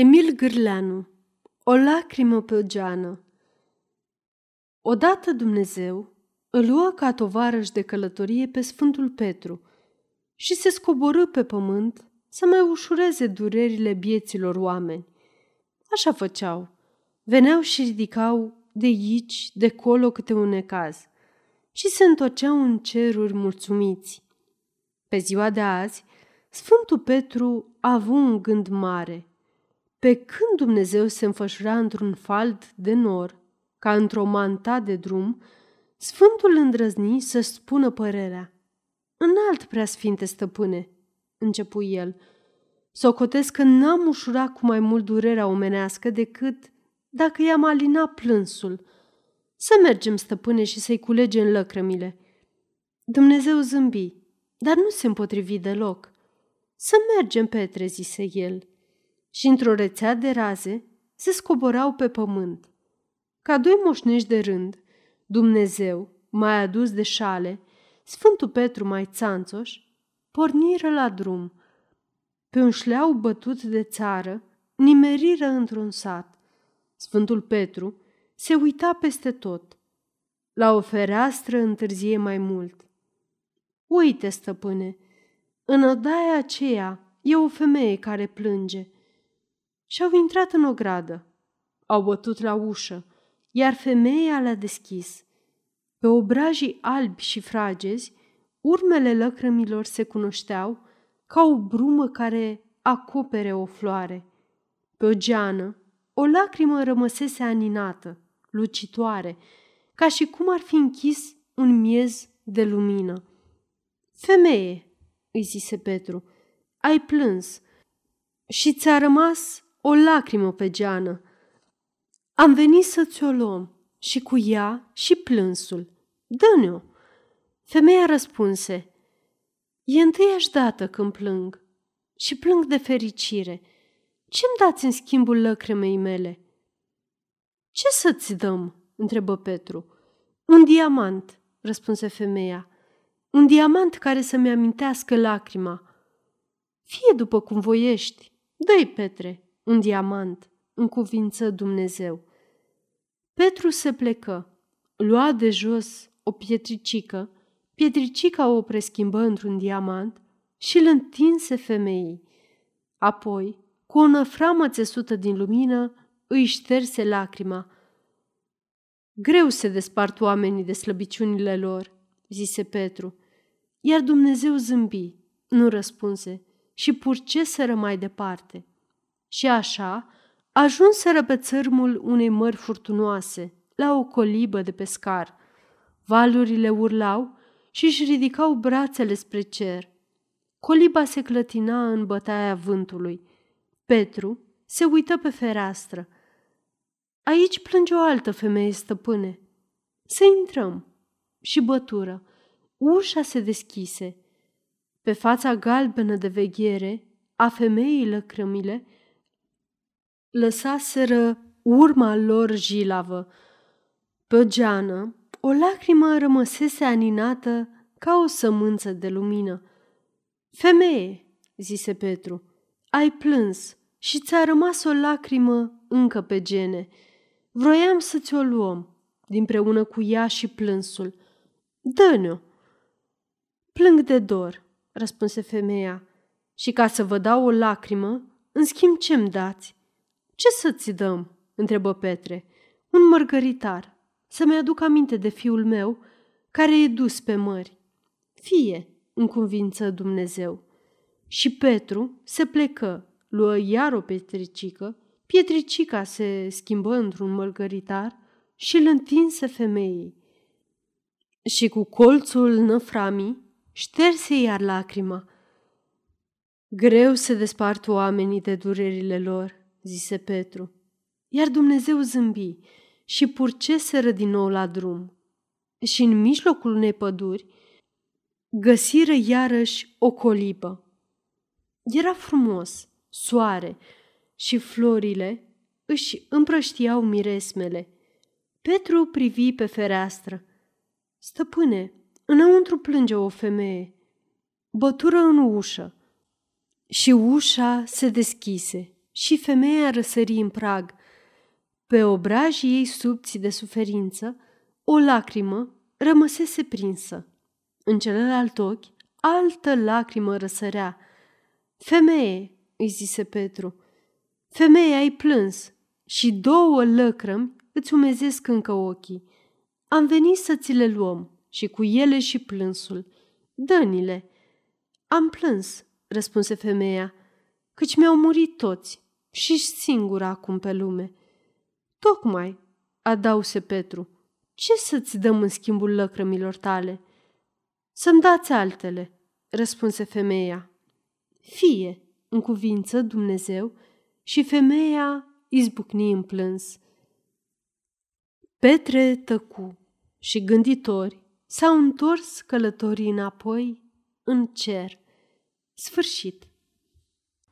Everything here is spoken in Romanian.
Emil Gârleanu O lacrimă pe o geană Odată Dumnezeu îl luă ca tovarăș de călătorie pe Sfântul Petru și se scoborâ pe pământ să mai ușureze durerile bieților oameni. Așa făceau. Veneau și ridicau de aici, de colo câte un necaz și se întorceau în ceruri mulțumiți. Pe ziua de azi, Sfântul Petru a avut un gând mare – pe când Dumnezeu se înfășura într-un fald de nor, ca într-o manta de drum, Sfântul îndrăzni să-și spună părerea. Înalt, preasfinte stăpâne, începu el, socotesc că n-am ușurat cu mai mult durerea omenească decât dacă i-am alina plânsul. Să mergem, stăpâne, și să-i culegem lăcrămile. Dumnezeu zâmbi, dar nu se împotrivi deloc. Să mergem, Petre, zise el și într-o rețea de raze se scoborau pe pământ. Ca doi moșnești de rând, Dumnezeu, mai adus de șale, Sfântul Petru mai țanțoș, porniră la drum. Pe un șleau bătut de țară, nimeriră într-un sat. Sfântul Petru se uita peste tot. La o fereastră întârzie mai mult. Uite, stăpâne, în odaia aceea e o femeie care plânge – și au intrat în ogradă. Au bătut la ușă, iar femeia le-a deschis. Pe obrajii albi și fragezi, urmele lăcrămilor se cunoșteau ca o brumă care acopere o floare. Pe o geană, o lacrimă rămăsese aninată, lucitoare, ca și cum ar fi închis un miez de lumină. Femeie, îi zise Petru, ai plâns și ți-a rămas o lacrimă pe geană. Am venit să ți-o luăm și cu ea și plânsul. Dă-ne-o! Femeia răspunse, E întâiași dată când plâng și plâng de fericire. Ce-mi dați în schimbul lăcrimei mele? Ce să-ți dăm? întrebă Petru. Un diamant, răspunse femeia. Un diamant care să-mi amintească lacrima. Fie după cum voiești, dă-i, Petre, un diamant, în cuvință Dumnezeu. Petru se plecă, lua de jos o pietricică, pietricica o preschimbă într-un diamant și îl întinse femeii. Apoi, cu o năframă țesută din lumină, îi șterse lacrima. Greu se despart oamenii de slăbiciunile lor, zise Petru, iar Dumnezeu zâmbi, nu răspunse și purceseră mai departe. Și așa ajunseră pe țărmul unei mări furtunoase, la o colibă de pescar. Valurile urlau și își ridicau brațele spre cer. Coliba se clătina în bătaia vântului. Petru se uită pe fereastră. Aici plânge o altă femeie, stăpâne. Să intrăm. Și bătură. Ușa se deschise. Pe fața galbenă de veghere a femeii lăcrămile lăsaseră urma lor jilavă. Pe o geană, o lacrimă rămăsese aninată ca o sămânță de lumină. Femeie, zise Petru, ai plâns și ți-a rămas o lacrimă încă pe gene. Vroiam să ți-o luăm, dinpreună cu ea și plânsul. Dă-ne-o! Plâng de dor, răspunse femeia, și ca să vă dau o lacrimă, în schimb ce-mi dați? Ce să-ți dăm?" întrebă Petre. Un mărgăritar, să-mi aduc aminte de fiul meu care e dus pe mări. Fie, înconvință Dumnezeu. Și Petru se plecă, luă iar o pietricică, pietricica se schimbă într-un mărgăritar și îl întinse femeii. Și cu colțul năframii șterse iar lacrima. Greu se despart oamenii de durerile lor, zise Petru. Iar Dumnezeu zâmbi și purceseră din nou la drum. Și în mijlocul unei păduri găsiră iarăși o colibă. Era frumos, soare și florile își împrăștiau miresmele. Petru privi pe fereastră. Stăpâne, înăuntru plânge o femeie. Bătură în ușă și ușa se deschise și femeia răsări în prag. Pe obrajii ei subți de suferință, o lacrimă rămăsese prinsă. În celălalt ochi, altă lacrimă răsărea. Femeie, îi zise Petru, femeie ai plâns și două lăcrămi îți umezesc încă ochii. Am venit să ți le luăm și cu ele și plânsul. Dănile. Am plâns, răspunse femeia, căci mi-au murit toți și singură acum pe lume. Tocmai, adause Petru, ce să-ți dăm în schimbul lăcrămilor tale? Să-mi dați altele, răspunse femeia. Fie, în cuvință Dumnezeu, și femeia izbucni în plâns. Petre tăcu și gânditori s-au întors călătorii înapoi în cer. Sfârșit.